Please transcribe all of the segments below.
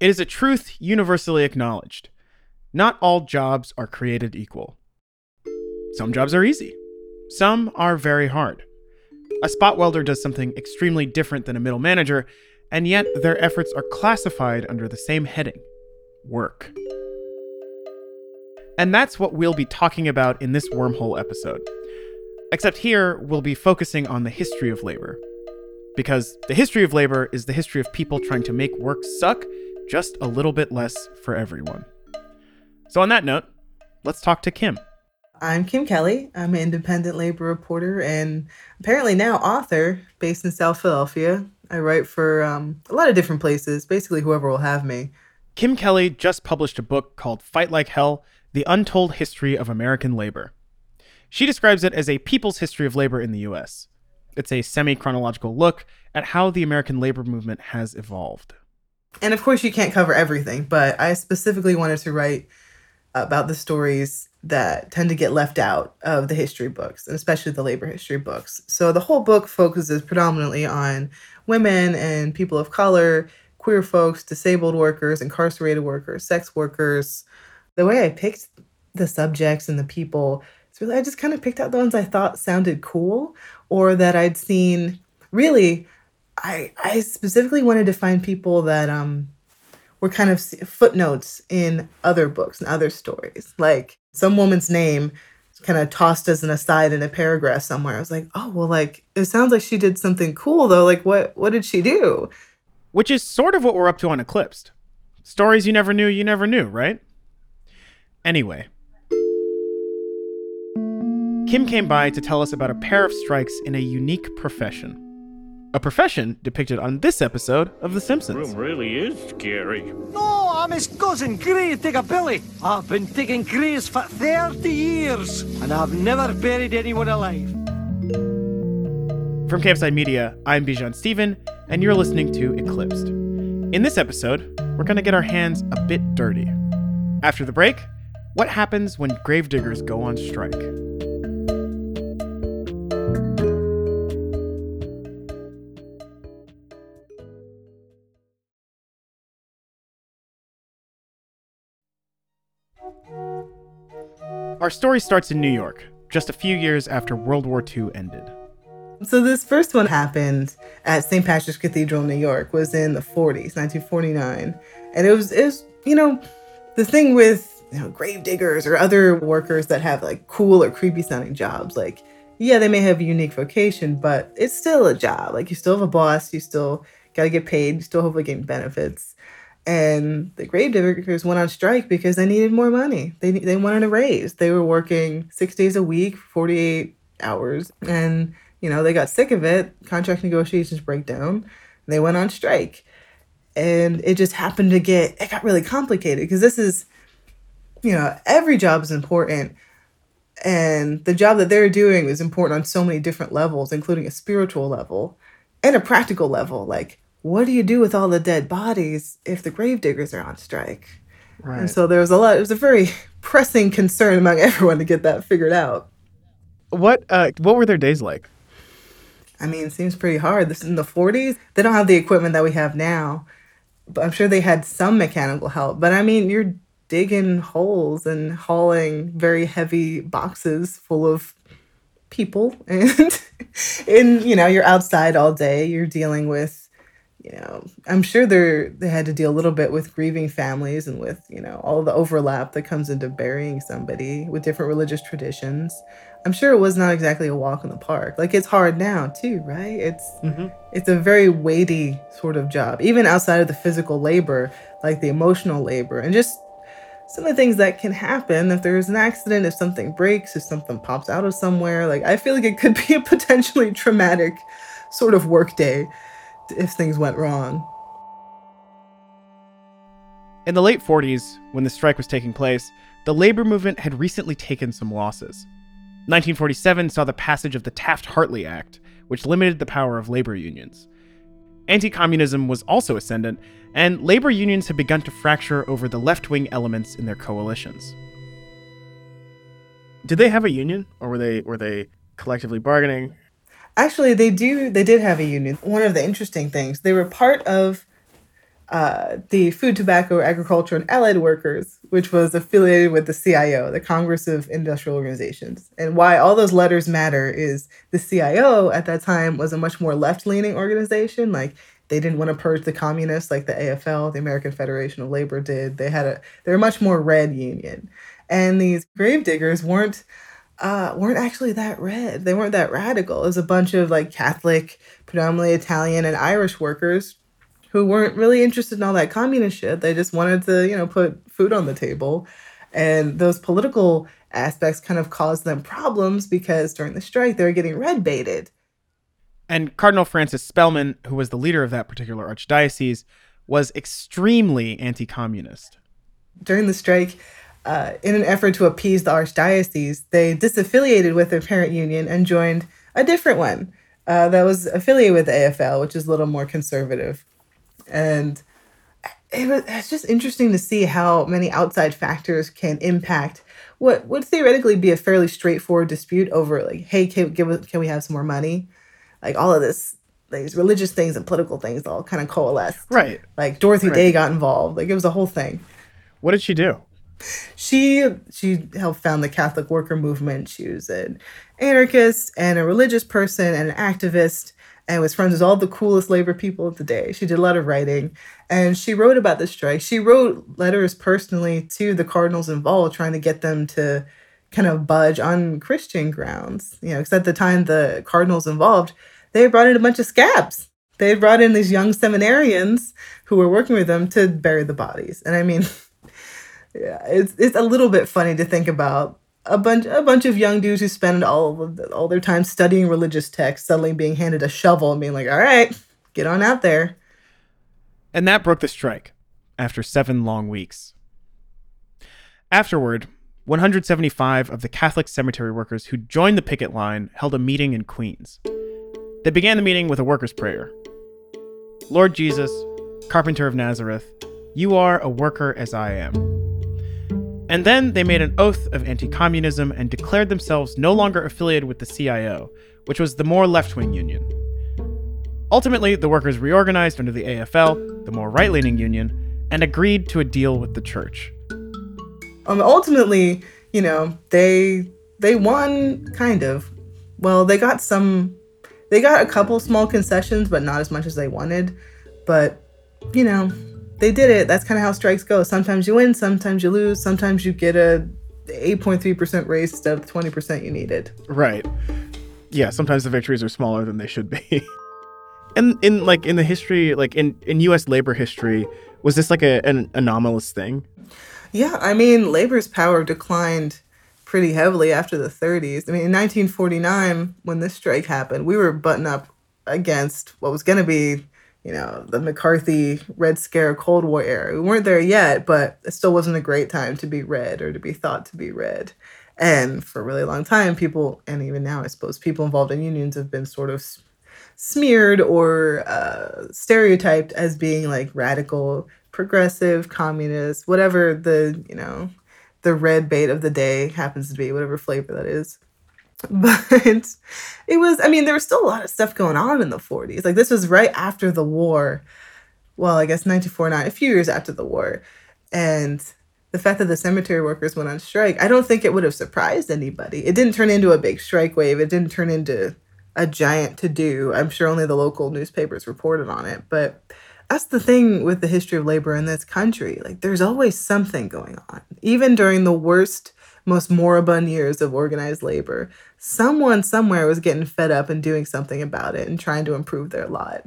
It is a truth universally acknowledged. Not all jobs are created equal. Some jobs are easy, some are very hard. A spot welder does something extremely different than a middle manager, and yet their efforts are classified under the same heading work. And that's what we'll be talking about in this wormhole episode. Except here, we'll be focusing on the history of labor. Because the history of labor is the history of people trying to make work suck just a little bit less for everyone. So, on that note, let's talk to Kim. I'm Kim Kelly. I'm an independent labor reporter and apparently now author based in South Philadelphia. I write for um, a lot of different places, basically, whoever will have me. Kim Kelly just published a book called Fight Like Hell The Untold History of American Labor. She describes it as a people's history of labor in the US. It's a semi chronological look at how the American labor movement has evolved. And of course, you can't cover everything, but I specifically wanted to write about the stories that tend to get left out of the history books, and especially the labor history books. So the whole book focuses predominantly on women and people of color, queer folks, disabled workers, incarcerated workers, sex workers. The way I picked the subjects and the people, it's really I just kind of picked out the ones I thought sounded cool or that I'd seen. Really, I I specifically wanted to find people that um were kind of footnotes in other books and other stories. Like some woman's name kind of tossed as an aside in a paragraph somewhere. I was like, oh well, like it sounds like she did something cool though. Like what what did she do? Which is sort of what we're up to on Eclipsed. Stories you never knew you never knew, right? Anyway. Kim came by to tell us about a pair of strikes in a unique profession a profession depicted on this episode of The Simpsons. Room really is scary. No, I'm his cousin, Grey Billy. I've been digging graves for 30 years, and I've never buried anyone alive. From Campside Media, I'm Bijan Stephen, and you're listening to Eclipsed. In this episode, we're going to get our hands a bit dirty. After the break, what happens when gravediggers go on strike? Our story starts in New York, just a few years after World War II ended. So this first one happened at St. Patrick's Cathedral in New York was in the 40s, 1949. And it was, it was you know, the thing with you know, grave diggers or other workers that have like cool or creepy sounding jobs, like, yeah, they may have a unique vocation, but it's still a job. Like you still have a boss, you still got to get paid, you still hopefully getting benefits and the gravediggers went on strike because they needed more money. They they wanted a raise. They were working six days a week, forty eight hours, and you know they got sick of it. Contract negotiations break down. they went on strike, and it just happened to get it got really complicated because this is, you know, every job is important. And the job that they're doing is important on so many different levels, including a spiritual level and a practical level. Like what do you do with all the dead bodies if the gravediggers are on strike? Right. And so there was a lot, it was a very pressing concern among everyone to get that figured out. What uh, what were their days like? I mean, it seems pretty hard. This is in the 40s. They don't have the equipment that we have now, but I'm sure they had some mechanical help. But I mean, you're digging holes and hauling very heavy boxes full of people and and you know you're outside all day you're dealing with you know, I'm sure they they had to deal a little bit with grieving families and with you know all the overlap that comes into burying somebody with different religious traditions. I'm sure it was not exactly a walk in the park. Like it's hard now too, right? It's mm-hmm. it's a very weighty sort of job, even outside of the physical labor, like the emotional labor, and just some of the things that can happen if there's an accident, if something breaks, if something pops out of somewhere. Like I feel like it could be a potentially traumatic sort of work day if things went wrong. In the late 40s, when the strike was taking place, the labor movement had recently taken some losses. 1947 saw the passage of the Taft Hartley Act, which limited the power of labor unions. Anti communism was also ascendant, and labor unions had begun to fracture over the left wing elements in their coalitions. Did they have a union, or were they were they collectively bargaining? Actually, they do. They did have a union. One of the interesting things, they were part of uh, the Food, Tobacco, Agriculture, and Allied Workers, which was affiliated with the CIO, the Congress of Industrial Organizations. And why all those letters matter is the CIO at that time was a much more left leaning organization. Like they didn't want to purge the communists like the AFL, the American Federation of Labor did. They had a they're a much more red union. And these gravediggers weren't uh, weren't actually that red. They weren't that radical. It was a bunch of like Catholic, predominantly Italian and Irish workers who weren't really interested in all that communist shit. They just wanted to, you know, put food on the table. And those political aspects kind of caused them problems because during the strike they were getting red baited. And Cardinal Francis Spellman, who was the leader of that particular archdiocese, was extremely anti communist. During the strike, uh, in an effort to appease the archdiocese, they disaffiliated with their parent union and joined a different one uh, that was affiliated with the AFL, which is a little more conservative. And it was, it's just interesting to see how many outside factors can impact what would theoretically be a fairly straightforward dispute over, like, hey, can, give, can we have some more money? Like, all of this these religious things and political things all kind of coalesced. Right. Like Dorothy Right. Day got involved. Like it was a whole thing. What did she do? She she helped found the Catholic worker movement. She was an anarchist and a religious person and an activist and was friends with all the coolest labor people of the day. She did a lot of writing and she wrote about the strike. She wrote letters personally to the cardinals involved trying to get them to kind of budge on Christian grounds. You know, because at the time the cardinals involved, they brought in a bunch of scabs. They brought in these young seminarians who were working with them to bury the bodies. And I mean, yeah, it's it's a little bit funny to think about a bunch a bunch of young dudes who spend all the, all their time studying religious texts suddenly being handed a shovel and being like, "All right, get on out there." And that broke the strike after seven long weeks. Afterward, 175 of the Catholic cemetery workers who joined the picket line held a meeting in Queens. They began the meeting with a workers' prayer Lord Jesus, carpenter of Nazareth, you are a worker as I am. And then they made an oath of anti communism and declared themselves no longer affiliated with the CIO, which was the more left wing union. Ultimately, the workers reorganized under the AFL, the more right leaning union, and agreed to a deal with the church. Um, ultimately, you know, they they won kind of. Well, they got some, they got a couple small concessions, but not as much as they wanted. But you know, they did it. That's kind of how strikes go. Sometimes you win, sometimes you lose, sometimes you get a 8.3% raise instead of the 20% you needed. Right. Yeah, sometimes the victories are smaller than they should be. and in like in the history, like in, in US labor history, was this like a, an anomalous thing? Yeah, I mean, labor's power declined pretty heavily after the 30s. I mean, in 1949, when this strike happened, we were button up against what was going to be, you know, the McCarthy Red Scare Cold War era. We weren't there yet, but it still wasn't a great time to be red or to be thought to be red. And for a really long time, people, and even now, I suppose, people involved in unions have been sort of smeared or uh, stereotyped as being like radical, progressive, communist, whatever the, you know, the red bait of the day happens to be, whatever flavor that is. But it was, I mean, there was still a lot of stuff going on in the 40s. Like, this was right after the war. Well, I guess 1949, a few years after the war. And the fact that the cemetery workers went on strike, I don't think it would have surprised anybody. It didn't turn into a big strike wave, it didn't turn into a giant to do. I'm sure only the local newspapers reported on it. But that's the thing with the history of labor in this country. Like, there's always something going on. Even during the worst, most moribund years of organized labor, someone somewhere was getting fed up and doing something about it and trying to improve their lot.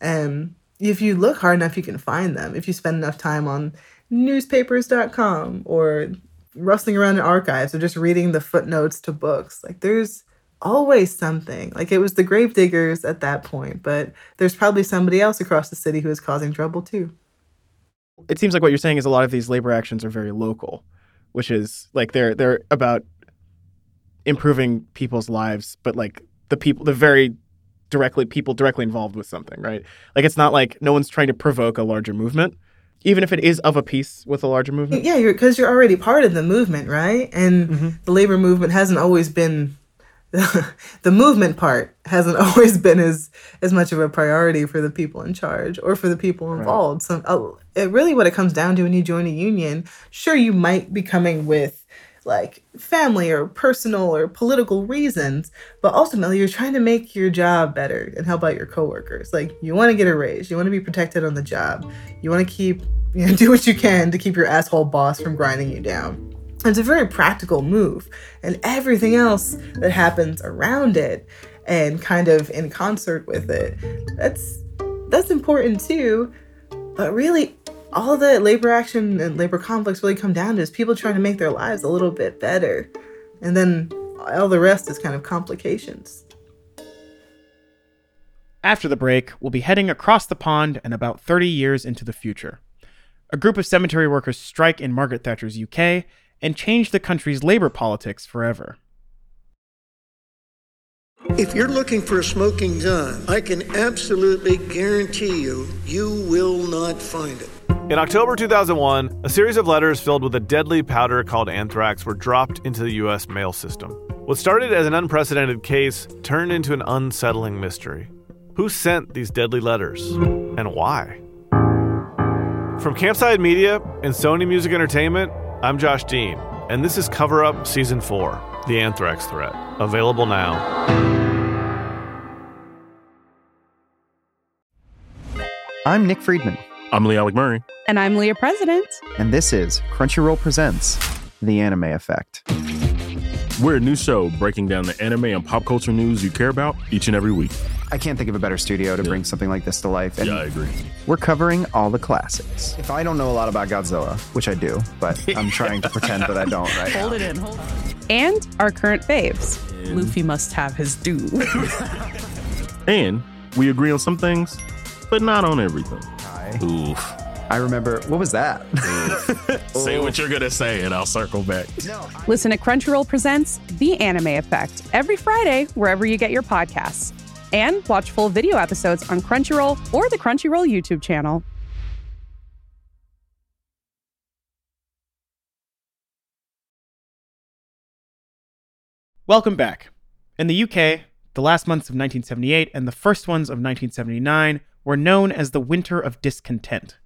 And if you look hard enough, you can find them. If you spend enough time on newspapers.com or rustling around in archives or just reading the footnotes to books, like there's always something. Like it was the gravediggers at that point, but there's probably somebody else across the city who is causing trouble too. It seems like what you're saying is a lot of these labor actions are very local, which is like they're they're about improving people's lives, but like the people the very directly people directly involved with something, right? Like it's not like no one's trying to provoke a larger movement, even if it is of a piece with a larger movement. Yeah, you're because you're already part of the movement, right? And Mhm. the labor movement hasn't always been the movement part hasn't always been as as much of a priority for the people in charge or for the people involved. So uh, it really what it comes down to when you join a union, sure you might be coming with like family or personal or political reasons, but ultimately you're trying to make your job better and help out your coworkers. Like you want to get a raise, you want to be protected on the job, you want to keep you know do what you can to keep your asshole boss from grinding you down. It's a very practical move, and everything else that happens around it and kind of in concert with it, that's that's important too. But really, all the labor action and labor conflicts really come down to is people trying to make their lives a little bit better. And then all the rest is kind of complications. After the break, we'll be heading across the pond and about 30 years into the future. A group of cemetery workers strike in Margaret Thatcher's UK and change the country's labor politics forever. If you're looking for a smoking gun, I can absolutely guarantee you, you will not find it. In October 2001, a series of letters filled with a deadly powder called anthrax were dropped into the US mail system. What started as an unprecedented case turned into an unsettling mystery. Who sent these deadly letters? And why? From Campside Media and Sony Music Entertainment, I'm Josh Dean, and this is Cover Up Season 4 The Anthrax Threat. Available now. I'm Nick Friedman, I'm Lee Alec Murray. And I'm Leah President. and this is Crunchyroll Presents The Anime Effect. We're a new show breaking down the anime and pop culture news you care about each and every week. I can't think of a better studio to bring something like this to life. And Yeah, I agree. we're covering all the classics. If I don't know a lot about Godzilla, which I do, but I'm trying to pretend that I don't right now. Hold it in, hold it. And our current faves. Luffy must have his due. And we agree on some things, but not on everything. Hi. Oof. I remember, what was that? Say what you're gonna say, and I'll circle back. Listen to Crunchyroll Presents The Anime Effect every Friday, wherever you get your podcasts. And watch full video episodes on Crunchyroll or the Crunchyroll YouTube channel. Welcome back. In the UK, the last months of 1978 and the first ones of 1979 were known as the Winter of Discontent,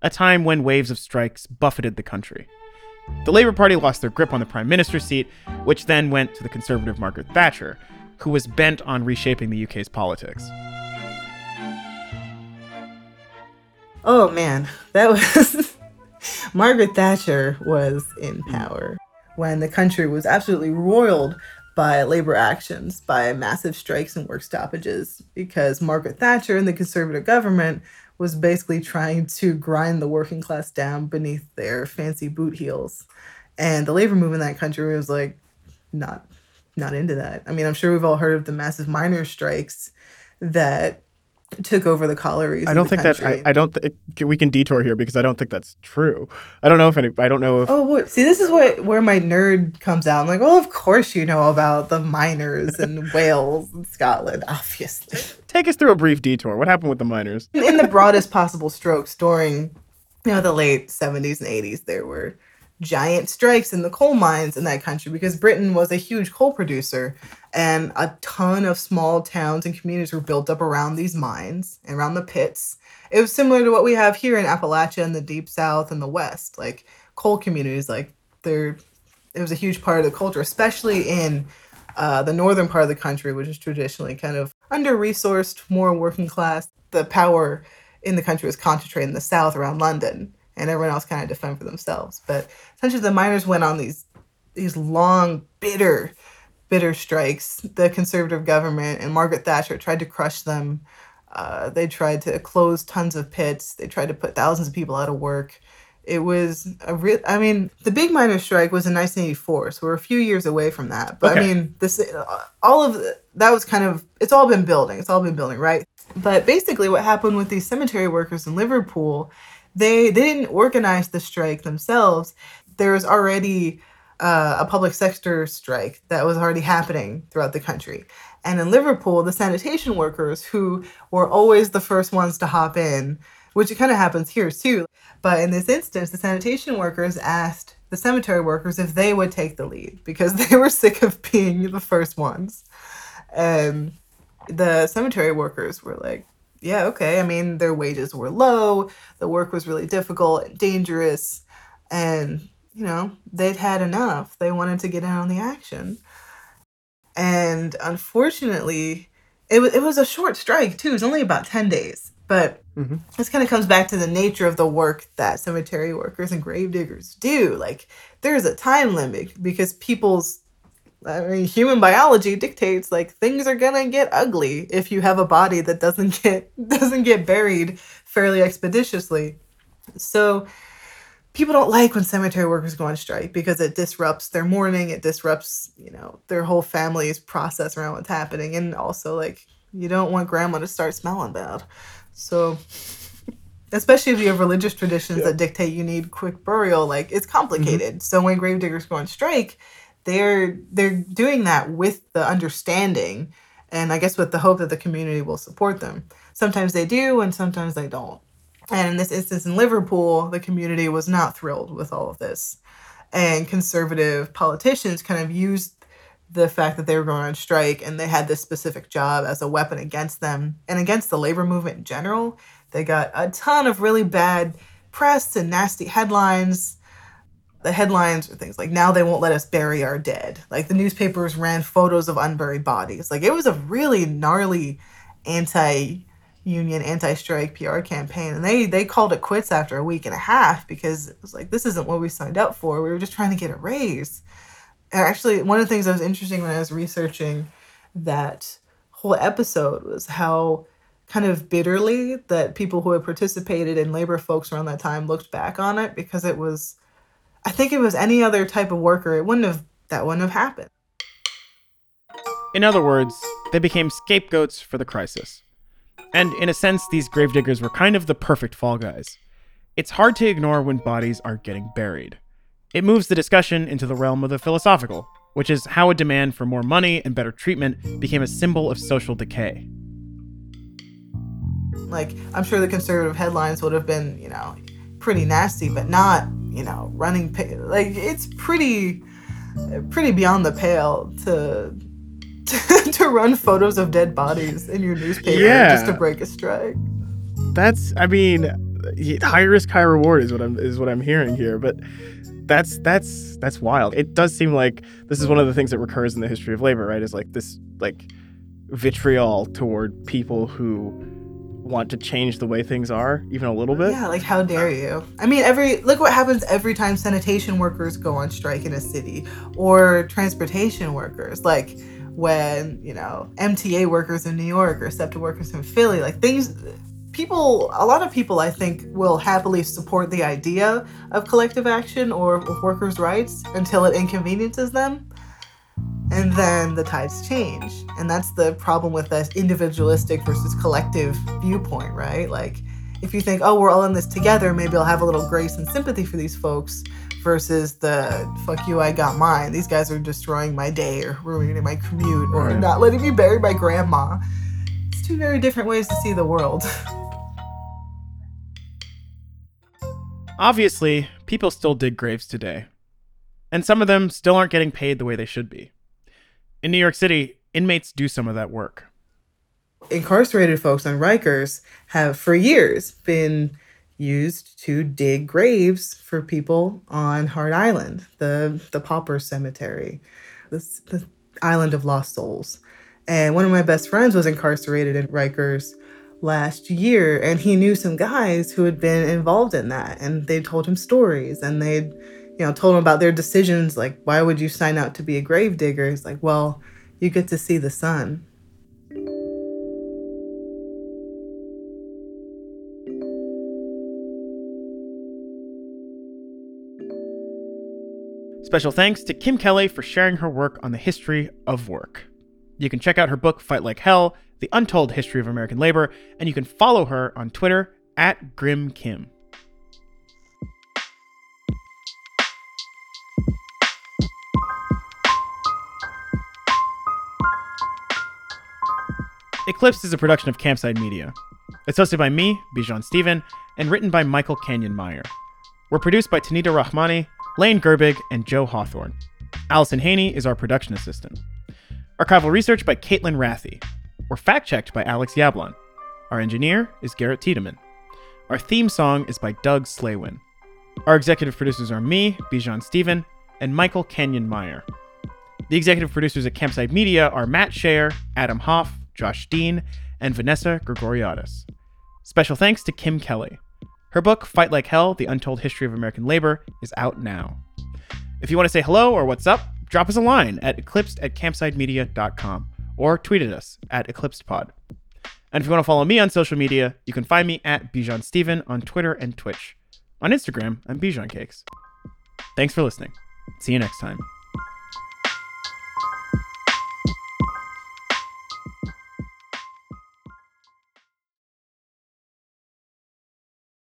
a time when waves of strikes buffeted the country. The Labour Party lost their grip on the Prime Minister's seat, which then went to the Conservative Margaret Thatcher, who was bent on reshaping the UK's politics. Oh man, that was Margaret Thatcher was in power when the country was absolutely roiled by labor actions, by massive strikes and work stoppages, because Margaret Thatcher and the conservative government was basically trying to grind the working class down beneath their fancy boot heels. And the labor movement in that country was like not not into that. I mean, I'm sure we've all heard of the massive miners' strikes that took over the collieries. I don't think that country. I, I don't th- we can detour here because I don't think that's true. I don't know if any I don't know if Oh, what? See, this is what where my nerd comes out. I'm like, "Well, of course you know about the miners in Wales and Scotland, obviously. take us through a brief detour. What happened with the miners? In the broadest possible strokes, during you know the late 70s and 80s, there were giant strikes in the coal mines in that country because Britain was a huge coal producer, and a ton of small towns and communities were built up around these mines and around the pits. It was similar to what we have here in Appalachia and the Deep South and the West, like coal communities. Like there, it was a huge part of the culture, especially in uh, the northern part of the country, which is traditionally kind of under resourced, more working class. The power in the country was concentrated in the south around London, and everyone else kind of defend for themselves. But essentially, the miners went on these these long, bitter, bitter strikes. The conservative government and Margaret Thatcher tried to crush them. Uh, they tried to close tons of pits. They tried to put thousands of people out of work. It was a real. I mean, the big miners' strike was in 1984, so we're a few years away from that. But I mean, this uh, all of the, that was kind of it's all been building. It's all been building, right? But basically, what happened with these cemetery workers in Liverpool, they they didn't organize the strike themselves. There was already uh, a public sector strike that was already happening throughout the country. And in Liverpool, the sanitation workers, who were always the first ones to hop in, which it kind of happens here too. But in this instance, the sanitation workers asked the cemetery workers if they would take the lead because they were sick of being the first ones. And the cemetery workers were like, yeah, okay. I mean, their wages were low, the work was really difficult and dangerous, and, you know, they'd had enough. They wanted to get in on the action. And unfortunately, it, was it was a short strike, too. It was only about 10 days. But mm-hmm. this kind of comes back to the nature of the work that cemetery workers and grave diggers do. Like, there's a time limit because people's I mean, human biology dictates like things are gonna get ugly if you have a body that doesn't get doesn't get buried fairly expeditiously. So people don't like when cemetery workers go on strike because it disrupts their mourning, it disrupts, you know, their whole family's process around what's happening. And also like you don't want grandma to start smelling bad. So especially if you have religious traditions yeah. that dictate you need quick burial, like it's complicated. Mm-hmm. So when gravediggers go on strike, they're they're doing that with the understanding and I guess with the hope that the community will support them. Sometimes they do and sometimes they don't. And in this instance in Liverpool, the community was not thrilled with all of this. And conservative politicians kind of used the fact that they were going on strike and they had this specific job as a weapon against them and against the labor movement in general. They got a ton of really bad press and nasty headlines the headlines or things like now they won't let us bury our dead. Like the newspapers ran photos of unburied bodies. Like it was a really gnarly anti union anti-strike pr campaign and they they called it quits after a week and a half because it was like this isn't what we signed up for. We were just trying to get a raise. And actually one of the things that was interesting when i was researching that whole episode was how kind of bitterly that people who had participated in labor folks around that time looked back on it because it was I think if it was any other type of worker, it wouldn't have that wouldn't have happened. In other words, they became scapegoats for the crisis. And in a sense, these gravediggers were kind of the perfect fall guys. It's hard to ignore when bodies aren't getting buried. It moves the discussion into the realm of the philosophical, which is how a demand for more money and better treatment became a symbol of social decay. Like, I'm sure the conservative headlines would have been, you know, pretty nasty, but not you know, running like it's pretty pretty beyond the pale to to, to run photos of dead bodies in your newspaper yeah. just to break a strike. That's I mean, high risk, high reward is what I'm is what I'm hearing here, but that's that's that's wild. It does seem like this is one of the things that recurs in the history of labor, right? Is like this like vitriol toward people who want to change the way things are even a little bit. Yeah, like how dare you? I mean, every look what happens every time sanitation workers go on strike in a city or transportation workers. Like when, you know, MTA workers in New York or SEPTA workers in Philly, like things people a lot of people I think will happily support the idea of collective action or workers' rights until it inconveniences them and then the tides change. And that's the problem with this individualistic versus collective viewpoint right? Like if you think oh we're all in this together maybe i'll have a little grace and sympathy for these folks versus the fuck you i got mine. These guys are destroying my day or ruining my commute or right. not letting me bury my grandma. It's two very different ways to see the world. Obviously people still dig graves today and some of them still aren't getting paid the way they should be in New York City, inmates do some of that work. Incarcerated folks on Rikers have for years been used to dig graves for people on Hart Island, the the pauper cemetery, this, the island of lost souls. And one of my best friends was incarcerated in Rikers last year, and he knew some guys who had been involved in that, and they told him stories, and they'd you know, told them about their decisions. Like, why would you sign out to be a grave digger? He's like, well, you get to see the sun. Special thanks to Kim Kelly for sharing her work on the history of work. You can check out her book, Fight Like Hell The Untold History of American Labor, and you can follow her on Twitter at Grim Kim. Eclipsed is a production of Campside Media. It's hosted by me, Bijan Stephen, and written by Michael Canyon Meyer. We're produced by Tanita Rahmani, Lane Gerbig, and Joe Hawthorne. Allison Haney is our production assistant. Archival research by Caitlin Rathy. We're fact checked by Alex Yablon. Our engineer is Garrett Tiedemann. Our theme song is by Doug Slaywin. Our executive producers are me, Bijan Stephen, and Michael Kenyon Meyer. The executive producers at Campside Media are Matt Shaer, Adam Hoff, Josh Dean, and Vanessa Grigoriadis. Special thanks to Kim Kelly. Her book, Fight Like Hell The Untold History of American Labor, is out now. If you want to say hello or what's up, drop us a line at eclipsed at campsidemedia.com or tweet at us at eclipsedpod. And if you want to follow me on social media, you can find me at Bijan Stephen on Twitter and Twitch. On Instagram, I'm Bijan Cakes. Thanks for listening. See you next time.